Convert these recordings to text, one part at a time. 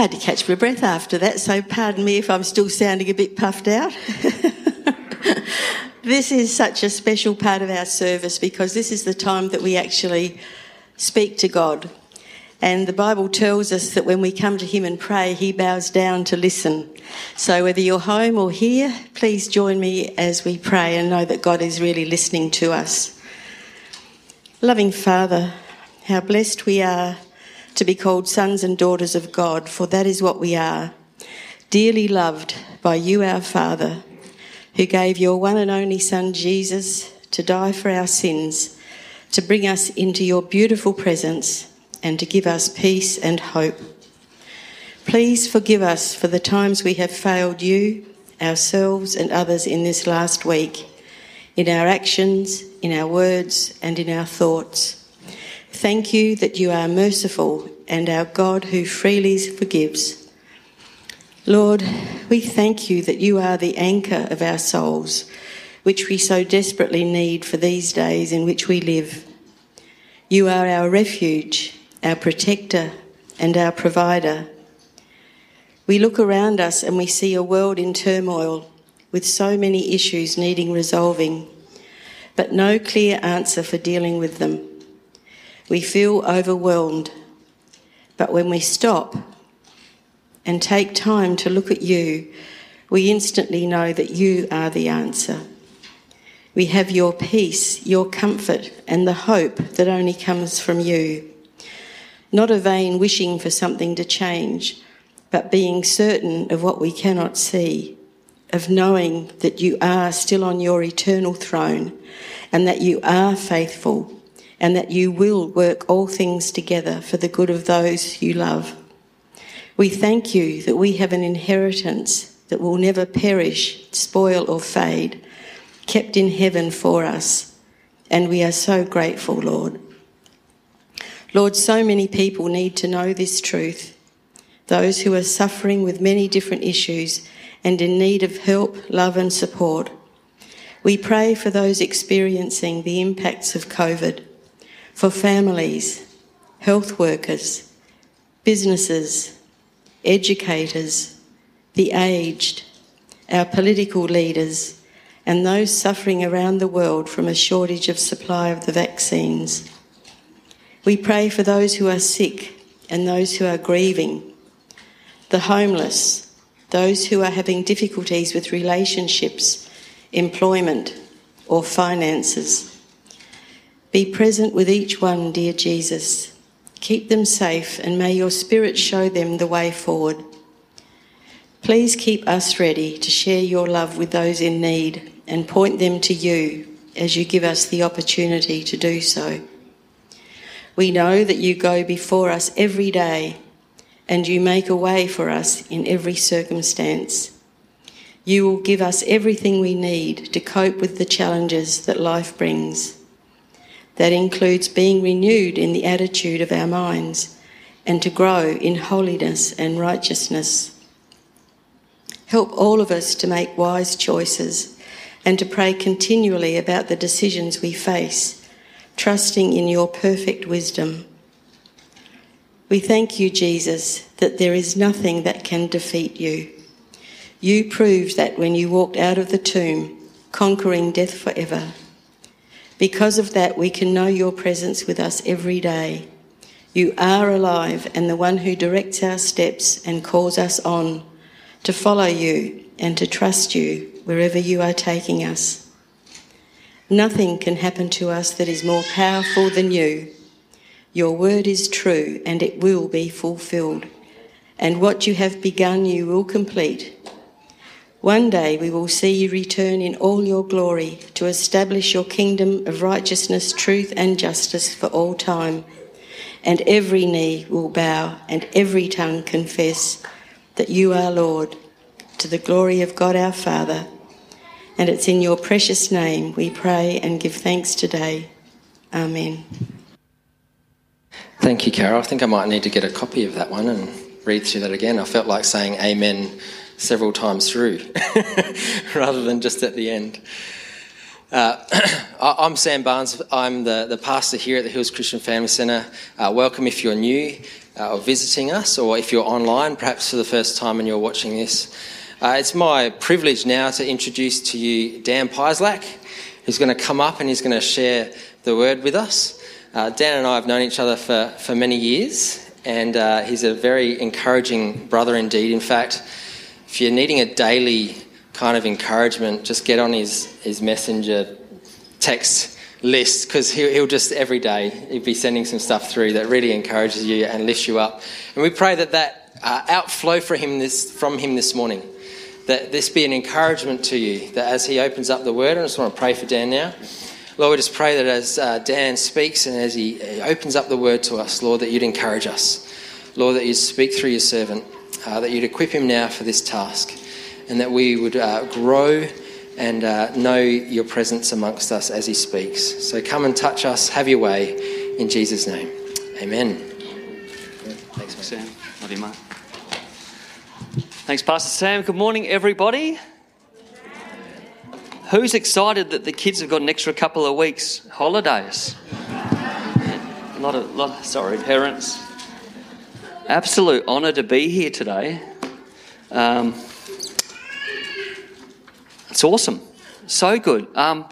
I had to catch my breath after that, so pardon me if I'm still sounding a bit puffed out. this is such a special part of our service because this is the time that we actually speak to God. And the Bible tells us that when we come to Him and pray, He bows down to listen. So whether you're home or here, please join me as we pray and know that God is really listening to us. Loving Father, how blessed we are to be called sons and daughters of God, for that is what we are. Dearly loved by you, our Father, who gave your one and only Son, Jesus, to die for our sins, to bring us into your beautiful presence, and to give us peace and hope. Please forgive us for the times we have failed you, ourselves, and others in this last week, in our actions, in our words, and in our thoughts. Thank you that you are merciful and our God who freely forgives. Lord, we thank you that you are the anchor of our souls, which we so desperately need for these days in which we live. You are our refuge, our protector, and our provider. We look around us and we see a world in turmoil with so many issues needing resolving, but no clear answer for dealing with them. We feel overwhelmed. But when we stop and take time to look at you, we instantly know that you are the answer. We have your peace, your comfort, and the hope that only comes from you. Not a vain wishing for something to change, but being certain of what we cannot see, of knowing that you are still on your eternal throne and that you are faithful and that you will work all things together for the good of those you love. We thank you that we have an inheritance that will never perish, spoil, or fade, kept in heaven for us, and we are so grateful, Lord. Lord, so many people need to know this truth. Those who are suffering with many different issues and in need of help, love, and support. We pray for those experiencing the impacts of COVID for families, health workers, businesses, educators, the aged, our political leaders, and those suffering around the world from a shortage of supply of the vaccines. We pray for those who are sick and those who are grieving, the homeless, those who are having difficulties with relationships, employment, or finances. Be present with each one, dear Jesus. Keep them safe, and may your Spirit show them the way forward. Please keep us ready to share your love with those in need and point them to you as you give us the opportunity to do so. We know that you go before us every day and you make a way for us in every circumstance. You will give us everything we need to cope with the challenges that life brings. That includes being renewed in the attitude of our minds and to grow in holiness and righteousness. Help all of us to make wise choices and to pray continually about the decisions we face, trusting in your perfect wisdom. We thank you, Jesus, that there is nothing that can defeat you. You proved that when you walked out of the tomb, conquering death forever. Because of that, we can know your presence with us every day. You are alive and the one who directs our steps and calls us on to follow you and to trust you wherever you are taking us. Nothing can happen to us that is more powerful than you. Your word is true and it will be fulfilled. And what you have begun, you will complete. One day we will see you return in all your glory to establish your kingdom of righteousness, truth, and justice for all time. And every knee will bow and every tongue confess that you are Lord, to the glory of God our Father. And it's in your precious name we pray and give thanks today. Amen. Thank you, Carol. I think I might need to get a copy of that one and read through that again. I felt like saying amen several times through rather than just at the end. Uh, I'm Sam Barnes. I'm the, the pastor here at the Hills Christian Family Centre. Uh, welcome if you're new. uh, or visiting us, or if you're online, perhaps for the first time and you're watching this, uh, it's my privilege now to introduce to you Dan Pieslak, who's going to come up and he's going to share the word with us. Uh, Dan and I have known each other for, for many years, and uh, he's a very encouraging brother indeed. In fact, if you're needing a daily kind of encouragement, just get on his, his messenger text list because he'll, he'll just every day he'll be sending some stuff through that really encourages you and lifts you up. And we pray that that uh, outflow for him this, from him this morning, that this be an encouragement to you, that as he opens up the word, I just want to pray for Dan now. Lord, we just pray that as uh, Dan speaks and as he, he opens up the word to us, Lord, that you'd encourage us. Lord, that you'd speak through your servant, uh, that you'd equip him now for this task, and that we would uh, grow and uh, know your presence amongst us as he speaks. So come and touch us, have your way, in Jesus' name. Amen. Thanks, Sam. Love you, mate. Thanks, Pastor Sam. Good morning, everybody. Who's excited that the kids have got an extra couple of weeks holidays? A lot of, lot, sorry, parents. Absolute honour to be here today. Um, it's awesome. So good. Um,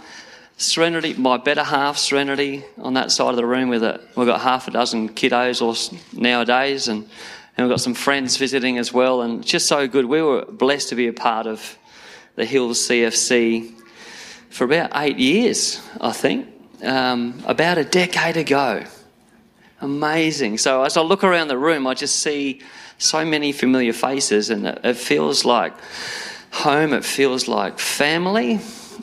Serenity, my better half, Serenity, on that side of the room with it. We've got half a dozen kiddos or nowadays, and, and we've got some friends visiting as well, and just so good. We were blessed to be a part of the Hills CFC for about eight years, I think, um, about a decade ago. Amazing. So as I look around the room, I just see so many familiar faces, and it, feels like home, it feels like family.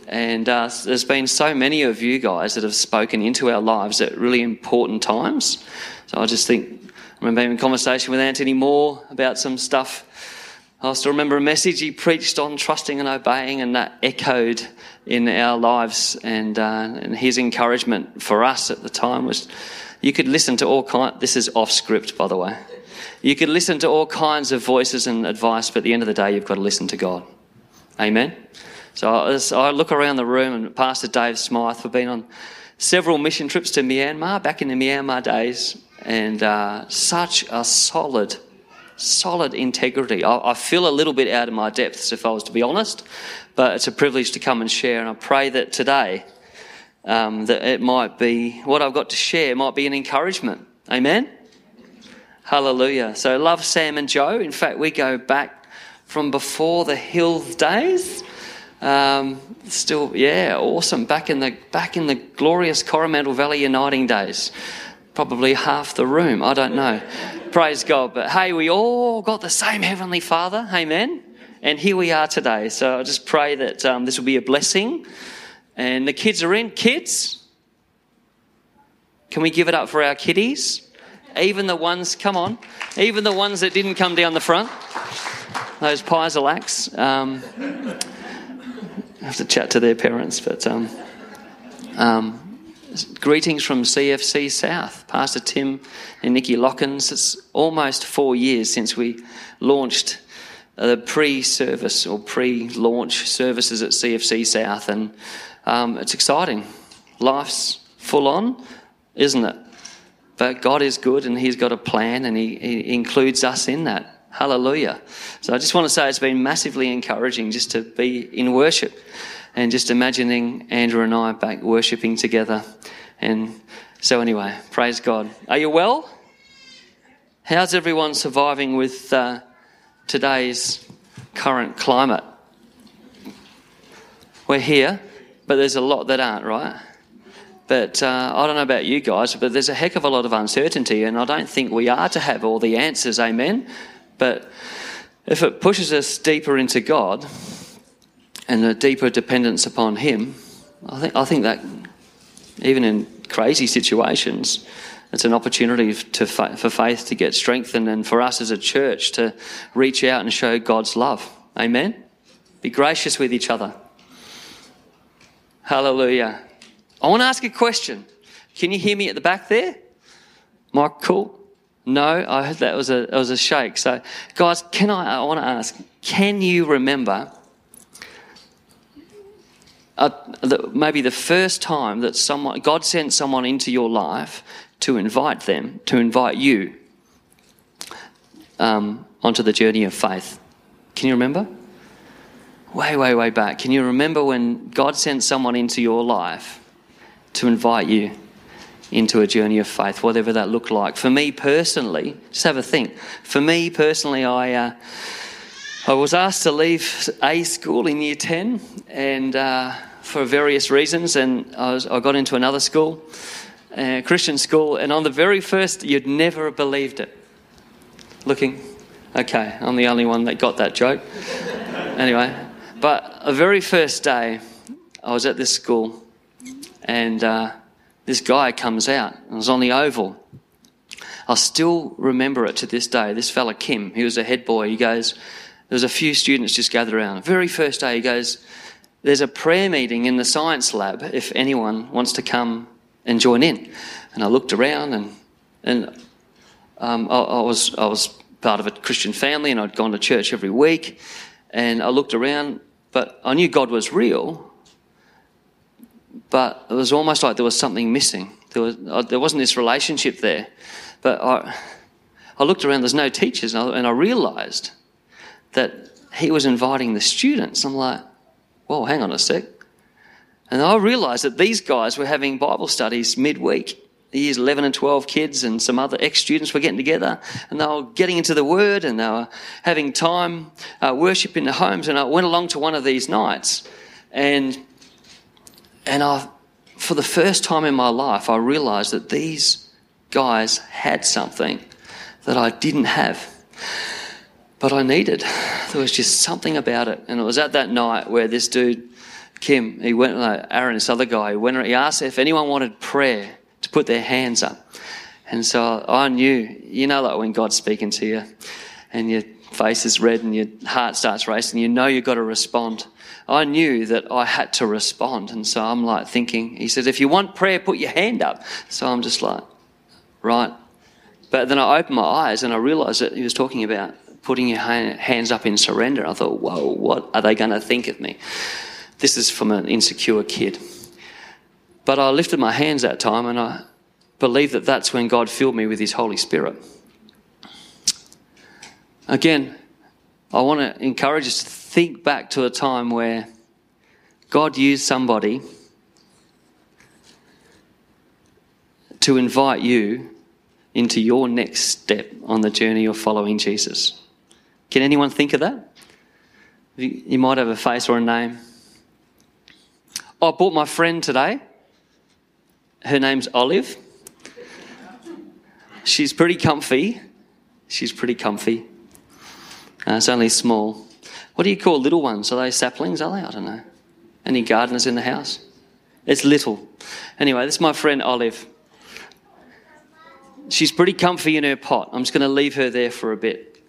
And uh, there's been so many of you guys that have spoken into our lives at really important times. So I just think, I remember having a conversation with Anthony Moore about some stuff. I still remember a message he preached on trusting and obeying, and that echoed in our lives. And, uh, and his encouragement for us at the time was you could listen to all kind. This is off script, by the way. You could listen to all kinds of voices and advice, but at the end of the day, you've got to listen to God. Amen. So I look around the room, and Pastor Dave Smythe, we've been on several mission trips to Myanmar back in the Myanmar days, and uh, such a solid, solid integrity. I, I feel a little bit out of my depths, if I was to be honest, but it's a privilege to come and share. And I pray that today, um, that it might be what I've got to share might be an encouragement. Amen. Hallelujah. So love Sam and Joe. In fact, we go back from before the Hills days. Um, still, yeah, awesome. Back in the back in the glorious Coromandel Valley Uniting days, probably half the room. I don't know. Praise God. But hey, we all got the same heavenly Father. Amen. And here we are today. So I just pray that um, this will be a blessing. And the kids are in. Kids, can we give it up for our kiddies? Even the ones, come on, even the ones that didn't come down the front those Pieslaks. Um, I have to chat to their parents, but um, um, greetings from CFC South, Pastor Tim and Nikki Lockins. It's almost four years since we launched the pre-service or pre-launch services at CFC South, and um, it's exciting. Life's full on, isn't it? But God is good, and He's got a plan, and He, he includes us in that. Hallelujah. So I just want to say it's been massively encouraging just to be in worship and just imagining Andrew and I back worshipping together. And so, anyway, praise God. Are you well? How's everyone surviving with uh, today's current climate? We're here, but there's a lot that aren't, right? But uh, I don't know about you guys, but there's a heck of a lot of uncertainty, and I don't think we are to have all the answers, amen? But if it pushes us deeper into God and a deeper dependence upon Him, I think, I think that even in crazy situations, it's an opportunity to, for faith to get strengthened and for us as a church to reach out and show God's love. Amen? Be gracious with each other. Hallelujah. I want to ask a question. Can you hear me at the back there? Mike, cool. No, I heard that was a, it was a shake. So, guys, can I, I want to ask, can you remember uh, the, maybe the first time that someone, God sent someone into your life to invite them, to invite you um, onto the journey of faith? Can you remember? Way, way, way back. Can you remember when God sent someone into your life to invite you into a journey of faith, whatever that looked like? For me personally, just have a think. For me personally, I. Uh, I was asked to leave A school in year 10 and uh, for various reasons, and I, was, I, got into another school, a Christian school, and on the very first, you'd never have believed it. Looking, okay, I'm the only one that got that joke. anyway, but the very first day, I was at this school, and uh, this guy comes out. I was on the oval. I still remember it to this day. This fella, Kim, he was a head boy. He goes, there was a few students just gathered around. Very first day, he goes, There's a prayer meeting in the science lab if anyone wants to come and join in. And I looked around and, and um, I, I, was, I was part of a Christian family and I'd gone to church every week. And I looked around, but I knew God was real. But it was almost like there was something missing. There, was, uh, there wasn't this relationship there. But I, I looked around, there's no teachers, and I, and I realized that he was inviting the students. I'm like, whoa, hang on a sec. And I realized that these guys were having Bible studies midweek. Years 11 and 12 kids and some other ex students were getting together and they were getting into the Word and they were having time uh, worship in the homes. And I went along to one of these nights and, and I, for the first time in my life, I realized that these guys had something that I didn't have but I needed. There was just something about it. And it was at that night where this dude, Kim, he went, uh, Aaron, this other guy, he, went, he asked if anyone wanted prayer put their hands up. And so I knew, you know, like when God's speaking to you and your face is red and your heart starts racing, you know you've got to respond. I knew that I had to respond. And so I'm like thinking, he said, if you want prayer, put your hand up. So I'm just like, right. But then I opened my eyes and I realized that he was talking about putting your hands up in surrender. I thought, whoa, what are they going to think of me? This is from an insecure kid. But I lifted my hands that time and I believe that that's when God filled me with His Holy Spirit. Again, I want to encourage us to think back to a time where God used somebody to invite you into your next step on the journey of following Jesus. Can anyone think of that? You might have a face or a name. I bought my friend today. Her name's Olive. She's pretty comfy. She's pretty comfy. Uh, it's only small. What do you call little ones? Are they saplings? Are they? I don't know. Any gardeners in the house? It's little. Anyway, this is my friend Olive. She's pretty comfy in her pot. I'm just going to leave her there for a bit.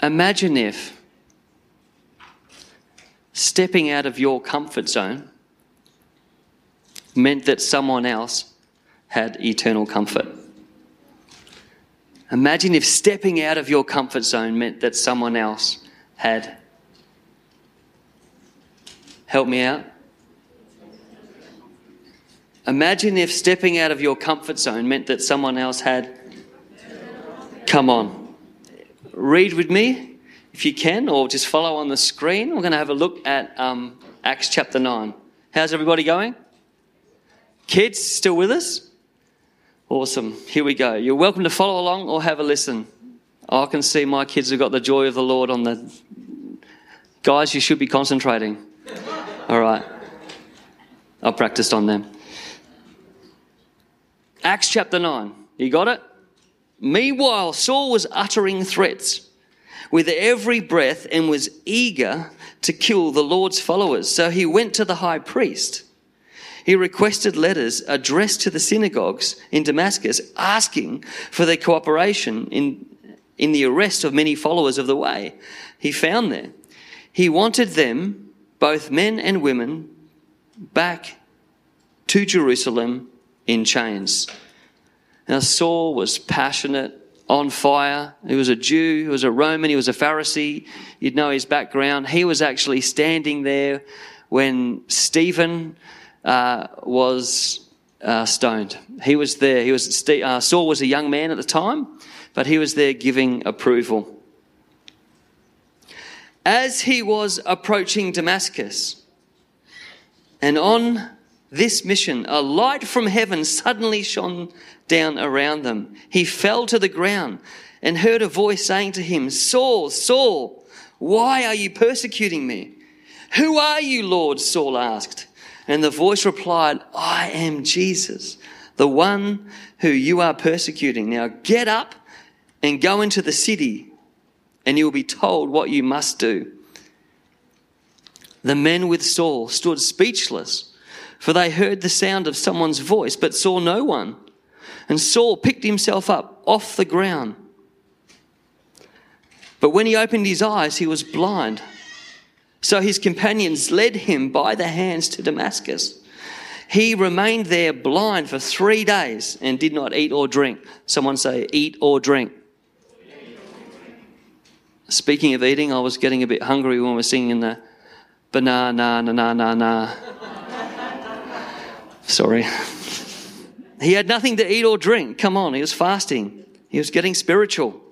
Imagine if stepping out of your comfort zone meant that someone else had eternal comfort. Imagine if stepping out of your comfort zone meant that someone else had. Help me out. Imagine if stepping out of your comfort zone meant that someone else had. Come on read with me if you can, or just follow on the screen. We're going to have a look at um, Acts chapter 9. How's everybody going? Kids, still with us? Awesome. Here we go. You're welcome to follow along or have a listen. I can see my kids have got the joy of the Lord on the. Guys, you should be concentrating. All right. I practiced on them. Acts chapter 9. You got it? Meanwhile, Saul was uttering threats with every breath and was eager to kill the Lord's followers. So he went to the high priest. He requested letters addressed to the synagogues in Damascus, asking for their cooperation in, in the arrest of many followers of the way he found there. He wanted them, both men and women, back to Jerusalem in chains. Now, Saul was passionate, on fire. He was a Jew, he was a Roman, he was a Pharisee. You'd know his background. He was actually standing there when Stephen uh, was uh, stoned. He was there. He was uh, Saul was a young man at the time, but he was there giving approval. As he was approaching Damascus, and on this mission, a light from heaven suddenly shone down around them. He fell to the ground and heard a voice saying to him, Saul, Saul, why are you persecuting me? Who are you, Lord? Saul asked. And the voice replied, I am Jesus, the one who you are persecuting. Now get up and go into the city, and you will be told what you must do. The men with Saul stood speechless, for they heard the sound of someone's voice, but saw no one. And Saul picked himself up off the ground. But when he opened his eyes, he was blind. So his companions led him by the hands to Damascus. He remained there blind for three days and did not eat or drink. Someone say, eat or drink. Speaking of eating, I was getting a bit hungry when we were singing the banana, na na na na. Sorry. He had nothing to eat or drink. Come on, he was fasting. He was getting spiritual.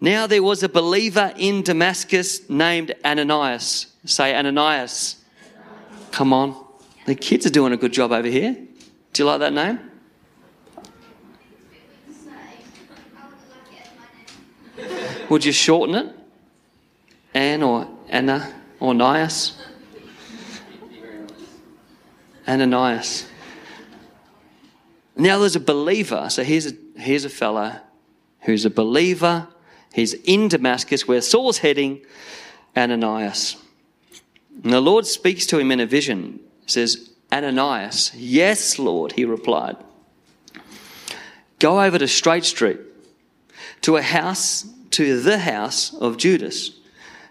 Now there was a believer in Damascus named Ananias. Say Ananias. Come on. The kids are doing a good job over here. Do you like that name? Would you shorten it? Anne or Anna or Nias? Ananias. Now there's a believer. So here's a, here's a fella who's a believer He's in Damascus where Saul's heading, Ananias. And the Lord speaks to him in a vision. Says, Ananias, yes, Lord, he replied. Go over to Straight Street, to a house, to the house of Judas.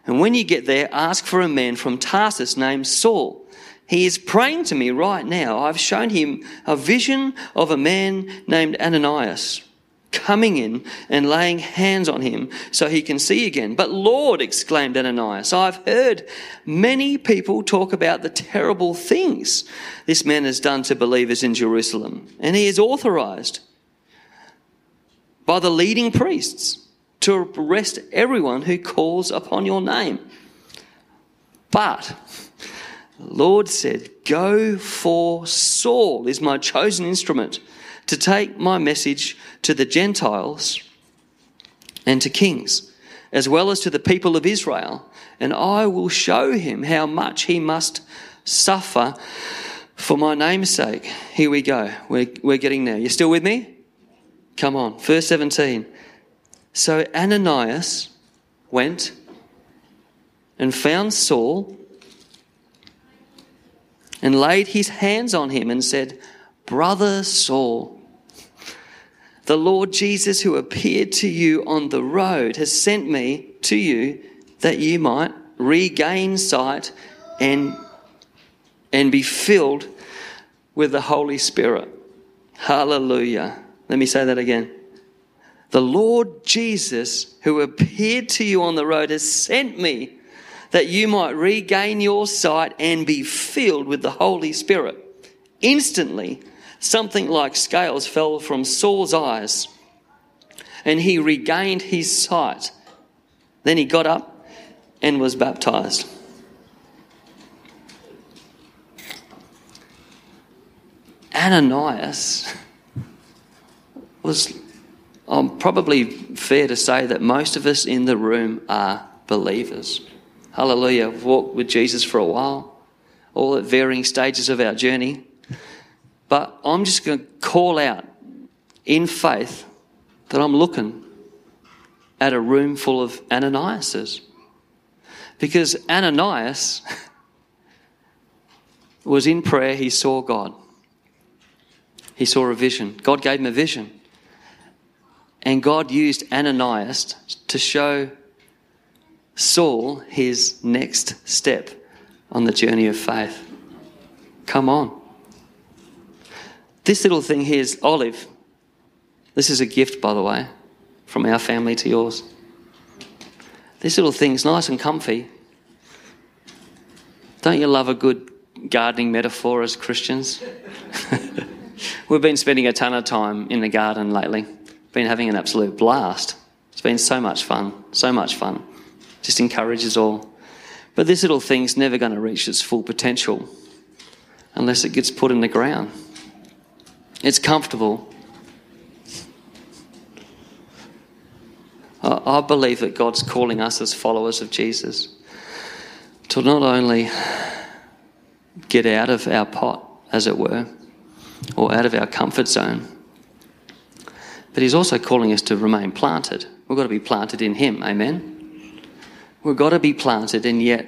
And when you get there, ask for a man from Tarsus named Saul. He is praying to me right now. I've shown him a vision of a man named Ananias coming in and laying hands on him so he can see again. But Lord, exclaimed Ananias, I've heard many people talk about the terrible things this man has done to believers in Jerusalem. And he is authorized by the leading priests to arrest everyone who calls upon your name. But Lord said, Go for Saul is my chosen instrument to take my message to the Gentiles and to kings, as well as to the people of Israel, and I will show him how much he must suffer for my name's sake. Here we go. We're, we're getting there. You still with me? Come on. Verse 17. So Ananias went and found Saul and laid his hands on him and said, Brother Saul, the Lord Jesus, who appeared to you on the road, has sent me to you that you might regain sight and, and be filled with the Holy Spirit. Hallelujah. Let me say that again. The Lord Jesus, who appeared to you on the road, has sent me that you might regain your sight and be filled with the Holy Spirit. Instantly, something like scales fell from Saul's eyes, and he regained his sight. Then he got up and was baptized. Ananias was um, probably fair to say that most of us in the room are believers. Hallelujah. Walked with Jesus for a while, all at varying stages of our journey. But I'm just going to call out in faith that I'm looking at a room full of Ananiases. Because Ananias was in prayer, he saw God. He saw a vision. God gave him a vision. And God used Ananias to show Saul his next step on the journey of faith. Come on. This little thing here is olive. This is a gift, by the way, from our family to yours. This little thing is nice and comfy. Don't you love a good gardening metaphor as Christians? We've been spending a ton of time in the garden lately. Been having an absolute blast. It's been so much fun, so much fun. Just encourages all. But this little thing's never going to reach its full potential unless it gets put in the ground. It's comfortable. I believe that God's calling us as followers of Jesus to not only get out of our pot, as it were, or out of our comfort zone, but He's also calling us to remain planted. We've got to be planted in Him. Amen? We've got to be planted and yet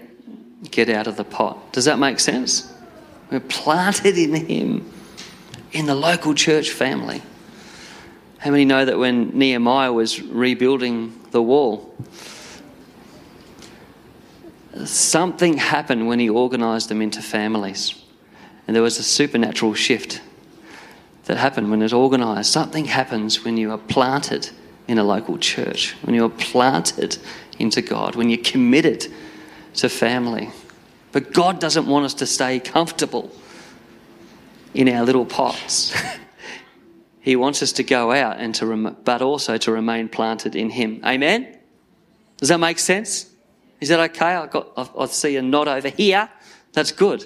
get out of the pot. Does that make sense? We're planted in Him, in the local church family. How many know that when Nehemiah was rebuilding the wall, something happened when he organized them into families. And there was a supernatural shift that happened when it's organized. Something happens when you are planted in a local church, when you are planted into God, when you're committed to family. But God doesn't want us to stay comfortable in our little pots. he wants us to go out and to, rem- but also to remain planted in Him. Amen. Does that make sense? Is that okay? I got, I, see a nod over here. That's good.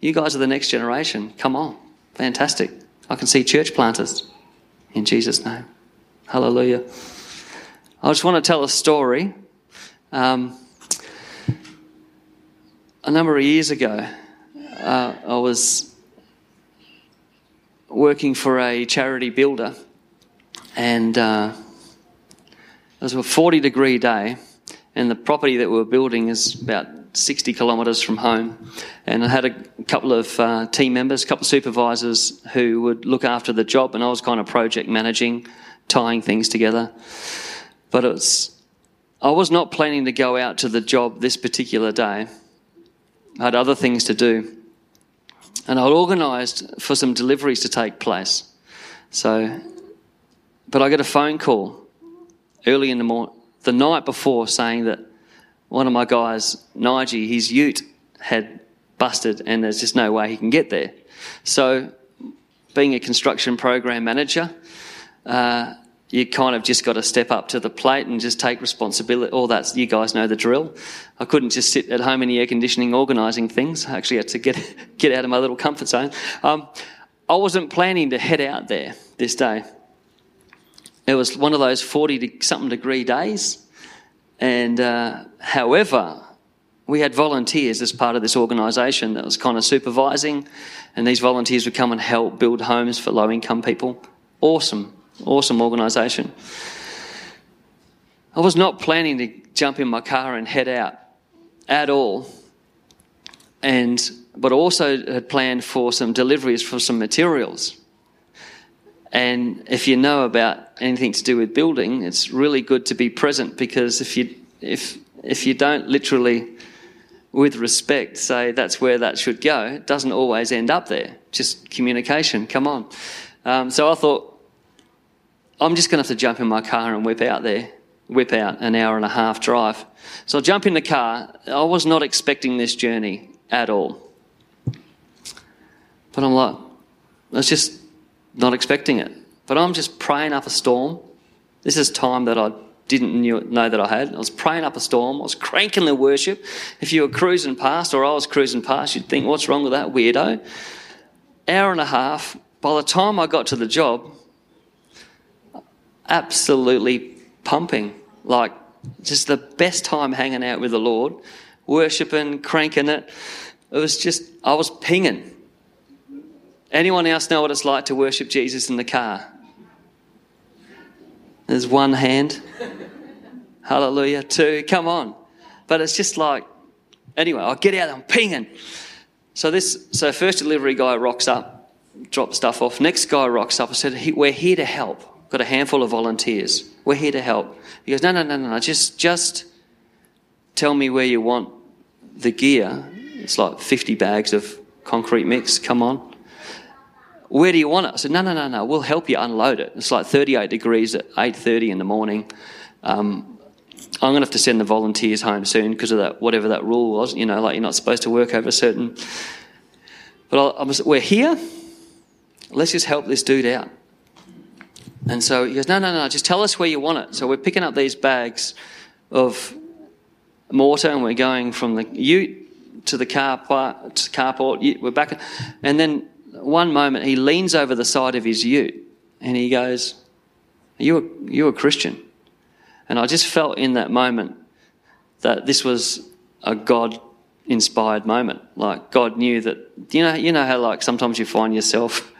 You guys are the next generation. Come on. Fantastic. I can see church planters in Jesus' name. Hallelujah. I just want to tell a story. Um, a number of years ago, uh, I was working for a charity builder, and uh, it was a 40 degree day, and the property that we were building is about 60 kilometres from home. And I had a couple of uh, team members, a couple of supervisors who would look after the job, and I was kind of project managing, tying things together. But it's, I was not planning to go out to the job this particular day. I had other things to do. And I'd organised for some deliveries to take place. So, but I got a phone call early in the morning, the night before, saying that one of my guys, Nige, his ute had busted and there's just no way he can get there. So, being a construction program manager, uh, you kind of just got to step up to the plate and just take responsibility. All that, you guys know the drill. I couldn't just sit at home in the air conditioning organising things. I actually had to get, get out of my little comfort zone. Um, I wasn't planning to head out there this day. It was one of those 40 something degree days. And uh, however, we had volunteers as part of this organisation that was kind of supervising, and these volunteers would come and help build homes for low income people. Awesome, awesome organisation. I was not planning to jump in my car and head out at all, and but also had planned for some deliveries for some materials. And if you know about anything to do with building, it's really good to be present because if you if if you don't literally with respect say that's where that should go, it doesn't always end up there. Just communication, come on. Um, so I thought, I'm just going to have to jump in my car and whip out there, whip out an hour and a half drive. So I jump in the car. I was not expecting this journey at all. But I'm like, I was just not expecting it. But I'm just praying up a storm. This is time that I didn't know that I had. I was praying up a storm. I was cranking the worship. If you were cruising past or I was cruising past, you'd think, what's wrong with that weirdo? Hour and a half. By the time I got to the job, absolutely pumping. Like, just the best time hanging out with the Lord, worshiping, cranking it. It was just, I was pinging. Anyone else know what it's like to worship Jesus in the car? There's one hand. Hallelujah. Two. Come on. But it's just like, anyway, I get out, I'm pinging. So this, so first delivery guy rocks up, drops stuff off. Next guy rocks up. I said, we're here to help. Got a handful of volunteers. We're here to help. He goes, no, no, no, no, no. Just, just tell me where you want the gear. It's like 50 bags of concrete mix. Come on where do you want it? I said, no, no, no, no, we'll help you unload it. It's like 38 degrees at 8.30 in the morning. Um, I'm going to have to send the volunteers home soon because of that, whatever that rule was. You know, like you're not supposed to work over certain. But I, I was, we're here. let's just help this dude out. And so he goes, no, no, no, just tell us where you want it. So we're picking up these bags of mortar and we're going from the ute to the car to carport. We're back. And then one moment he leans over the side of his ute and he goes, are you a, you a Christian? And I just felt in that moment that this was a God inspired moment. Like God knew that, you know, you know how like sometimes you find yourself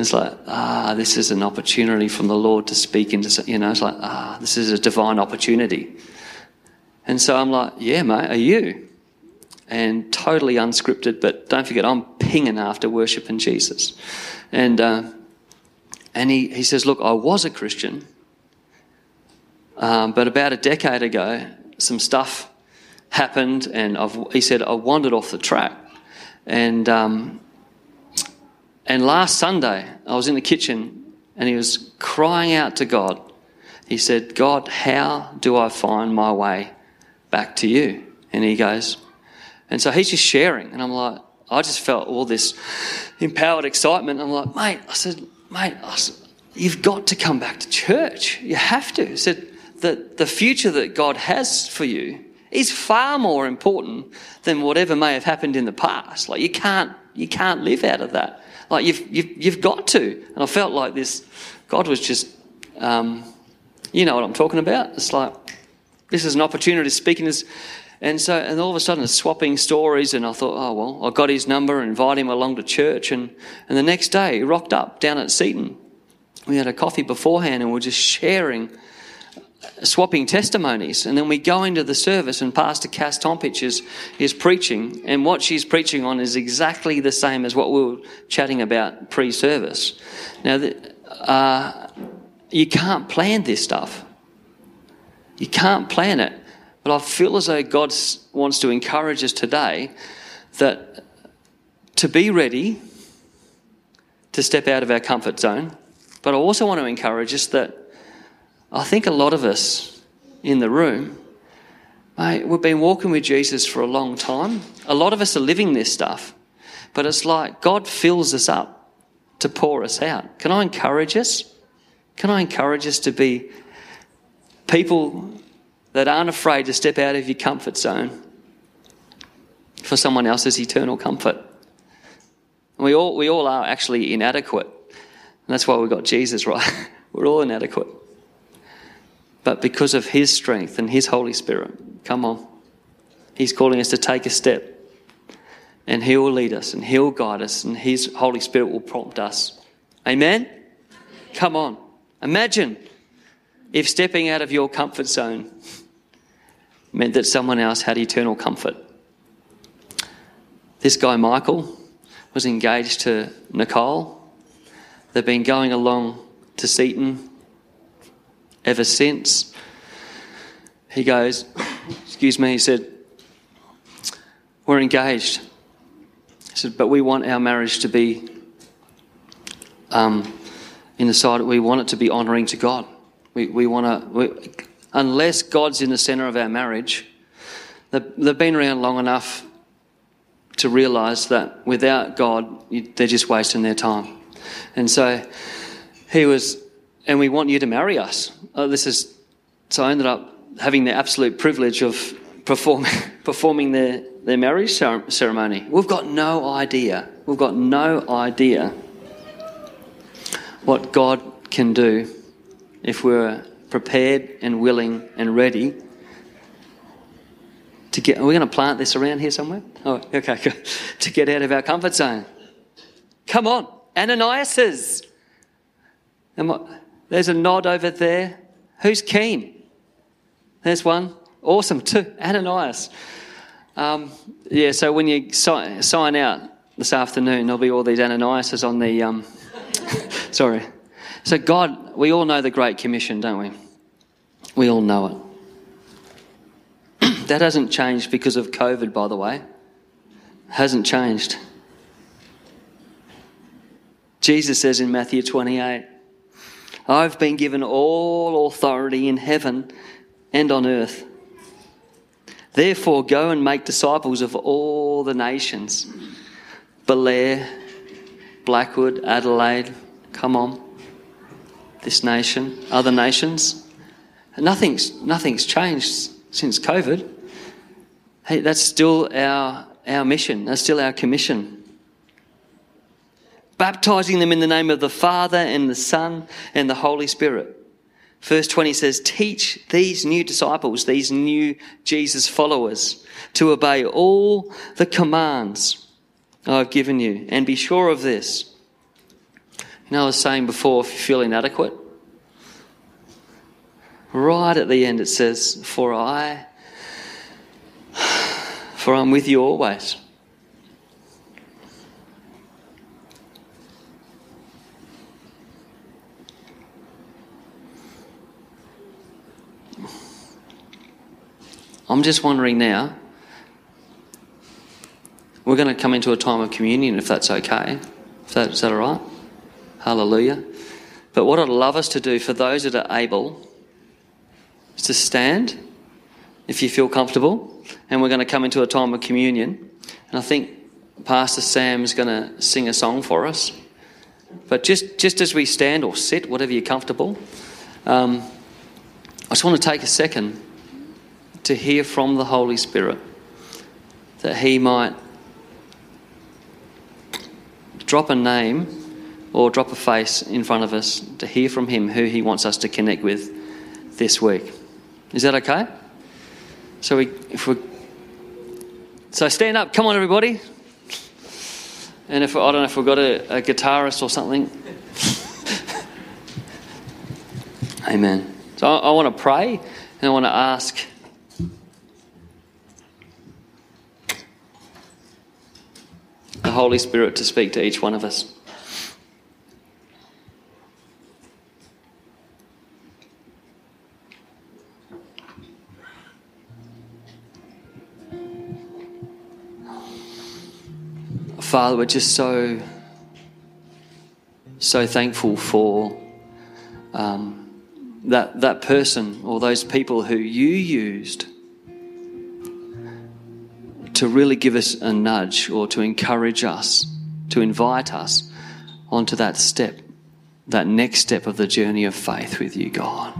it's like, ah, this is an opportunity from the Lord to speak into, you know, it's like, ah, this is a divine opportunity. And so I'm like, yeah, mate, are you? And totally unscripted, but don't forget, I'm pinging after worshiping Jesus. And, uh, and he, he says, look, I was a Christian, um, but about a decade ago, some stuff happened, and I've, he said, I wandered off the track. And, um, and last Sunday, I was in the kitchen and he was crying out to God. He said, God, how do I find my way back to you? And he goes, and so he's just sharing. And I'm like, I just felt all this empowered excitement. I'm like, mate, I said, mate, I said, you've got to come back to church. You have to. I said, the, the future that God has for you is far more important than whatever may have happened in the past. Like you can't, you can't live out of that. Like you've, you've, you've got to. And I felt like this, God was just, um, you know what I'm talking about. It's like, this is an opportunity to speak in this. And so, and all of a sudden, swapping stories. And I thought, oh, well, I got his number and invited him along to church. And, and the next day, he rocked up down at Seaton. We had a coffee beforehand and we we're just sharing swapping testimonies. And then we go into the service, and Pastor Cass Tompich is, is preaching, and what she's preaching on is exactly the same as what we were chatting about pre service. Now, uh, you can't plan this stuff. You can't plan it. But I feel as though God wants to encourage us today that to be ready to step out of our comfort zone. But I also want to encourage us that I think a lot of us in the room, mate, we've been walking with Jesus for a long time. A lot of us are living this stuff, but it's like God fills us up to pour us out. Can I encourage us? Can I encourage us to be people that aren't afraid to step out of your comfort zone for someone else's eternal comfort? We all, we all are actually inadequate. And that's why we've got Jesus, right? We're all inadequate but because of His strength and His Holy Spirit. Come on. He's calling us to take a step. And He will lead us and He'll guide us, and His Holy Spirit will prompt us. Amen? Come on. Imagine if stepping out of your comfort zone meant that someone else had eternal comfort. This guy, Michael, was engaged to Nicole. They've been going along to Seaton ever since. He goes, Excuse me, he said, We're engaged. He said, But we want our marriage to be um, in the side, we want it to be honouring to God. We, we want to, unless God's in the centre of our marriage, they've been around long enough to realise that without God, they're just wasting their time. And so he was and we want you to marry us. Uh, this is so I ended up having the absolute privilege of perform, performing their, their marriage ceremony. We've got no idea. We've got no idea what God can do if we're prepared and willing and ready to get. Are we going to plant this around here somewhere? Oh, okay, good. To get out of our comfort zone. Come on, Ananias. Am I, there's a nod over there. Who's keen? There's one. Awesome. Two. Ananias. Um, yeah, so when you si- sign out this afternoon, there'll be all these Ananiases on the. Um, sorry. So, God, we all know the Great Commission, don't we? We all know it. that hasn't changed because of COVID, by the way. Hasn't changed. Jesus says in Matthew 28, I've been given all authority in heaven and on earth. Therefore, go and make disciples of all the nations. Belair, Blackwood, Adelaide, come on. This nation, other nations. Nothing's, nothing's changed since COVID. Hey, that's still our, our mission, that's still our commission. Baptizing them in the name of the Father and the Son and the Holy Spirit. Verse 20 says, Teach these new disciples, these new Jesus followers, to obey all the commands I've given you. And be sure of this. You know, I was saying before, if you feel inadequate, right at the end it says, For I, for I'm with you always. I'm just wondering now, we're going to come into a time of communion if that's okay. Is that, is that all right? Hallelujah. But what I'd love us to do for those that are able is to stand if you feel comfortable. And we're going to come into a time of communion. And I think Pastor Sam's going to sing a song for us. But just, just as we stand or sit, whatever you're comfortable, um, I just want to take a second to hear from the Holy Spirit that He might drop a name or drop a face in front of us to hear from Him who He wants us to connect with this week. Is that okay? So we, if we, so stand up. Come on, everybody. And if I don't know if we've got a, a guitarist or something. Amen. So I, I want to pray and I want to ask the Holy Spirit to speak to each one of us. Father, we're just so, so thankful for um, that, that person or those people who you used to really give us a nudge or to encourage us, to invite us onto that step, that next step of the journey of faith with you, God.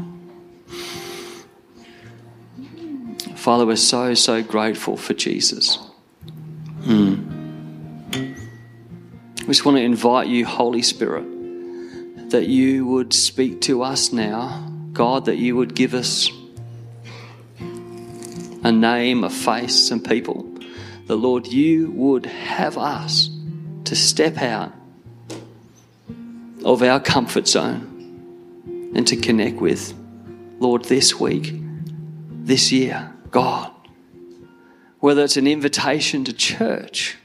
Father, we're so, so grateful for Jesus. Mm. We just want to invite you, Holy Spirit, that you would speak to us now. God, that you would give us a name, a face, and people the Lord, you would have us to step out of our comfort zone and to connect with, Lord, this week, this year, God. Whether it's an invitation to church,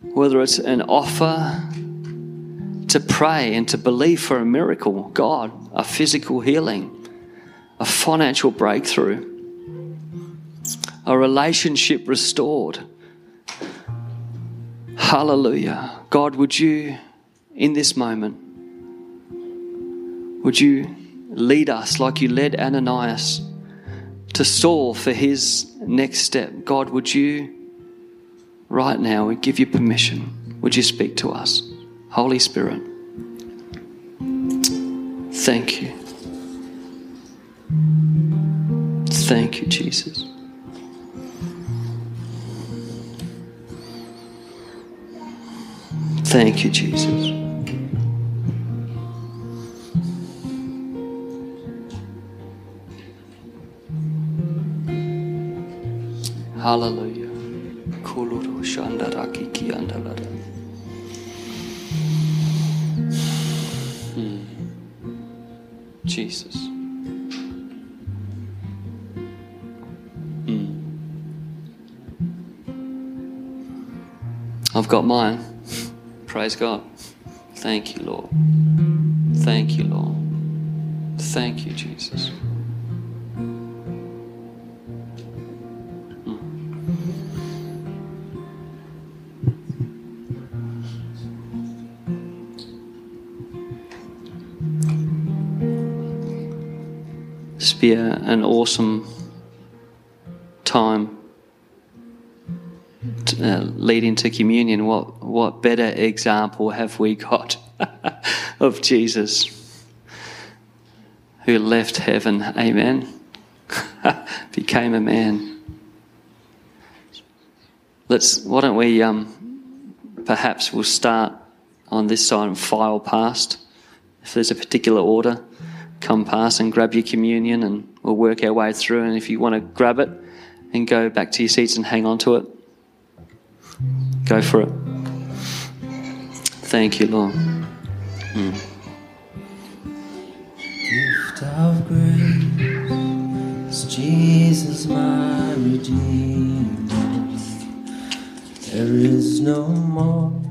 whether it's an offer to pray and to believe for a miracle, God, a physical healing, a financial breakthrough a relationship restored. Hallelujah. God, would you, in this moment, would you lead us like you led Ananias to Saul for his next step? God, would you, right now, we give you permission, would you speak to us? Holy Spirit, thank you. Thank you, Jesus. Thank you, Jesus. Hallelujah. Hmm. Jesus. Hmm. I've got mine. Praise God. Thank you, Lord. Thank you, Lord. Thank you, Jesus. Hmm. This be a, an awesome time uh, lead into communion, what, what better example have we got of Jesus who left heaven, amen, became a man. Let's, why don't we, um, perhaps we'll start on this side and file past. If there's a particular order, come past and grab your communion and we'll work our way through. And if you want to grab it and go back to your seats and hang on to it, Go for it. Thank you, Lord. Mm. Gift of grace, Jesus, my Redeemer. There is no more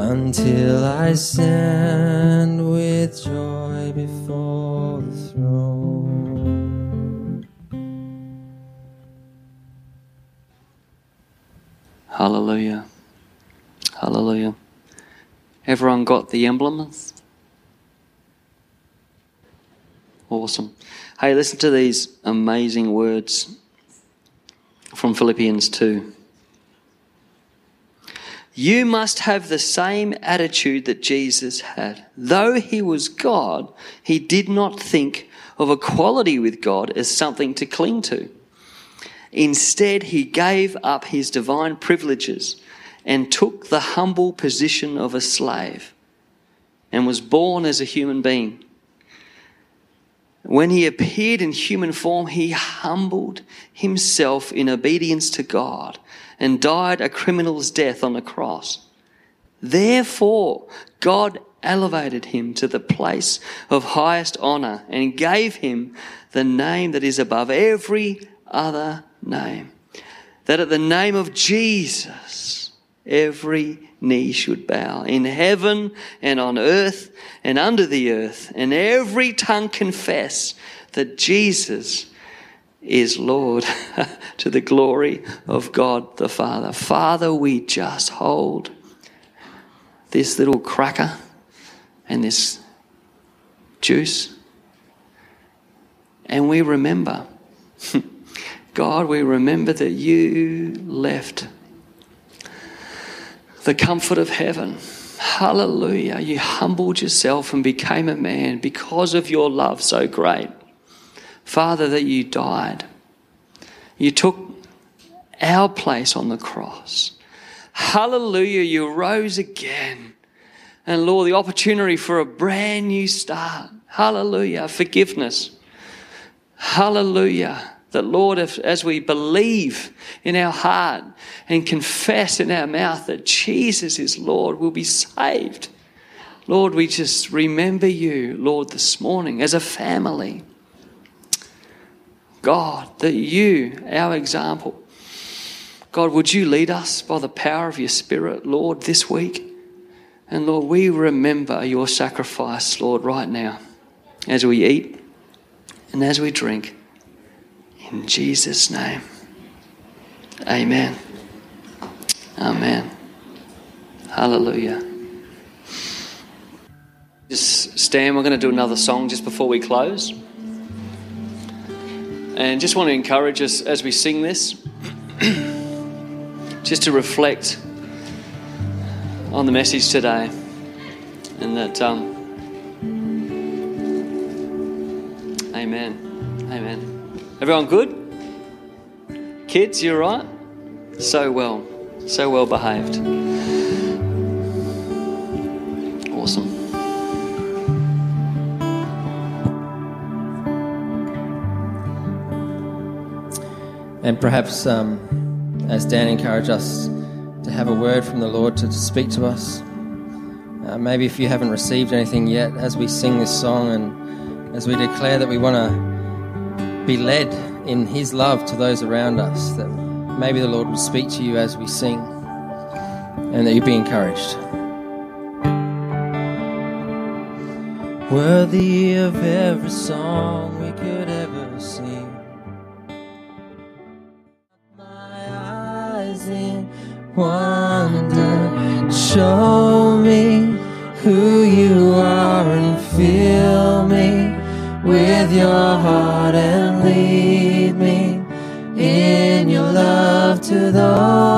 until I stand with joy before the throne. Hallelujah. Hallelujah. Everyone got the emblems? Awesome. Hey, listen to these amazing words from Philippians 2. You must have the same attitude that Jesus had. Though he was God, he did not think of equality with God as something to cling to. Instead, he gave up his divine privileges and took the humble position of a slave and was born as a human being. When he appeared in human form, he humbled himself in obedience to God and died a criminal's death on the cross. Therefore, God elevated him to the place of highest honor and gave him the name that is above every other name. That at the name of Jesus, every knee should bow in heaven and on earth and under the earth, and every tongue confess that Jesus is Lord to the glory of God the Father. Father, we just hold this little cracker and this juice, and we remember, God, we remember that you left the comfort of heaven. Hallelujah. You humbled yourself and became a man because of your love so great. Father, that you died. You took our place on the cross. Hallelujah, you rose again. And Lord, the opportunity for a brand new start. Hallelujah, forgiveness. Hallelujah. That Lord, if, as we believe in our heart and confess in our mouth that Jesus is Lord, we'll be saved. Lord, we just remember you, Lord, this morning as a family. God, that you, our example, God, would you lead us by the power of your Spirit, Lord, this week? And Lord, we remember your sacrifice, Lord, right now, as we eat and as we drink. In Jesus' name. Amen. Amen. Hallelujah. Just stand. We're going to do another song just before we close. And just want to encourage us as we sing this, just to reflect on the message today. And that, um, amen. Amen. Everyone good? Kids, you're right? So well. So well behaved. And perhaps, um, as Dan encouraged us to have a word from the Lord to, speak to us, uh, maybe if you haven't received anything yet, as we sing this song and as we declare that we want to be led in His love to those around us, that maybe the Lord will speak to you as we sing and that you be encouraged. Worthy of every song in wonder, show me who you are and fill me with your heart and lead me in your love to those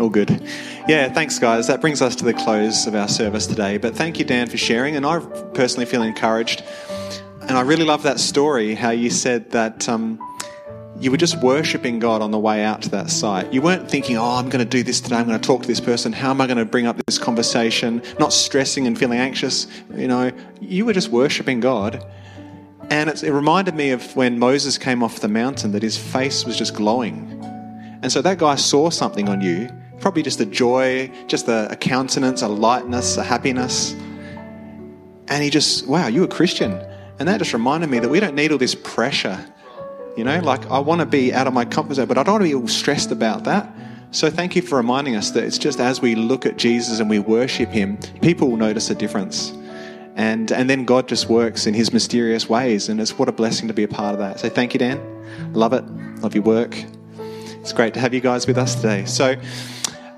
all good. Yeah, thanks, guys. That brings us to the close of our service today. But thank you, Dan, for sharing. And I personally feel encouraged. And I really love that story how you said that um, you were just worshipping God on the way out to that site. You weren't thinking, oh, I'm going to do this today. I'm going to talk to this person. How am I going to bring up this conversation? Not stressing and feeling anxious. You know, you were just worshipping God. And it reminded me of when Moses came off the mountain that his face was just glowing and so that guy saw something on you, probably just a joy, just a, a countenance, a lightness, a happiness. And he just, wow, you're a Christian. And that just reminded me that we don't need all this pressure. You know, like I want to be out of my comfort zone, but I don't want to be all stressed about that. So thank you for reminding us that it's just as we look at Jesus and we worship him, people will notice a difference. And, and then God just works in his mysterious ways. And it's what a blessing to be a part of that. So thank you, Dan. Love it. Love your work. It's great to have you guys with us today. So,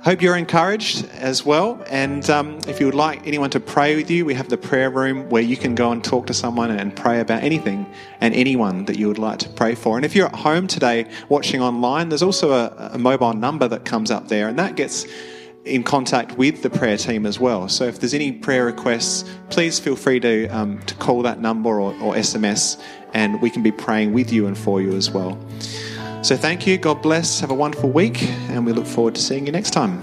hope you're encouraged as well. And um, if you would like anyone to pray with you, we have the prayer room where you can go and talk to someone and pray about anything and anyone that you would like to pray for. And if you're at home today watching online, there's also a, a mobile number that comes up there, and that gets in contact with the prayer team as well. So if there's any prayer requests, please feel free to um, to call that number or, or SMS, and we can be praying with you and for you as well. So thank you. God bless. Have a wonderful week. And we look forward to seeing you next time.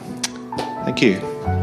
Thank you.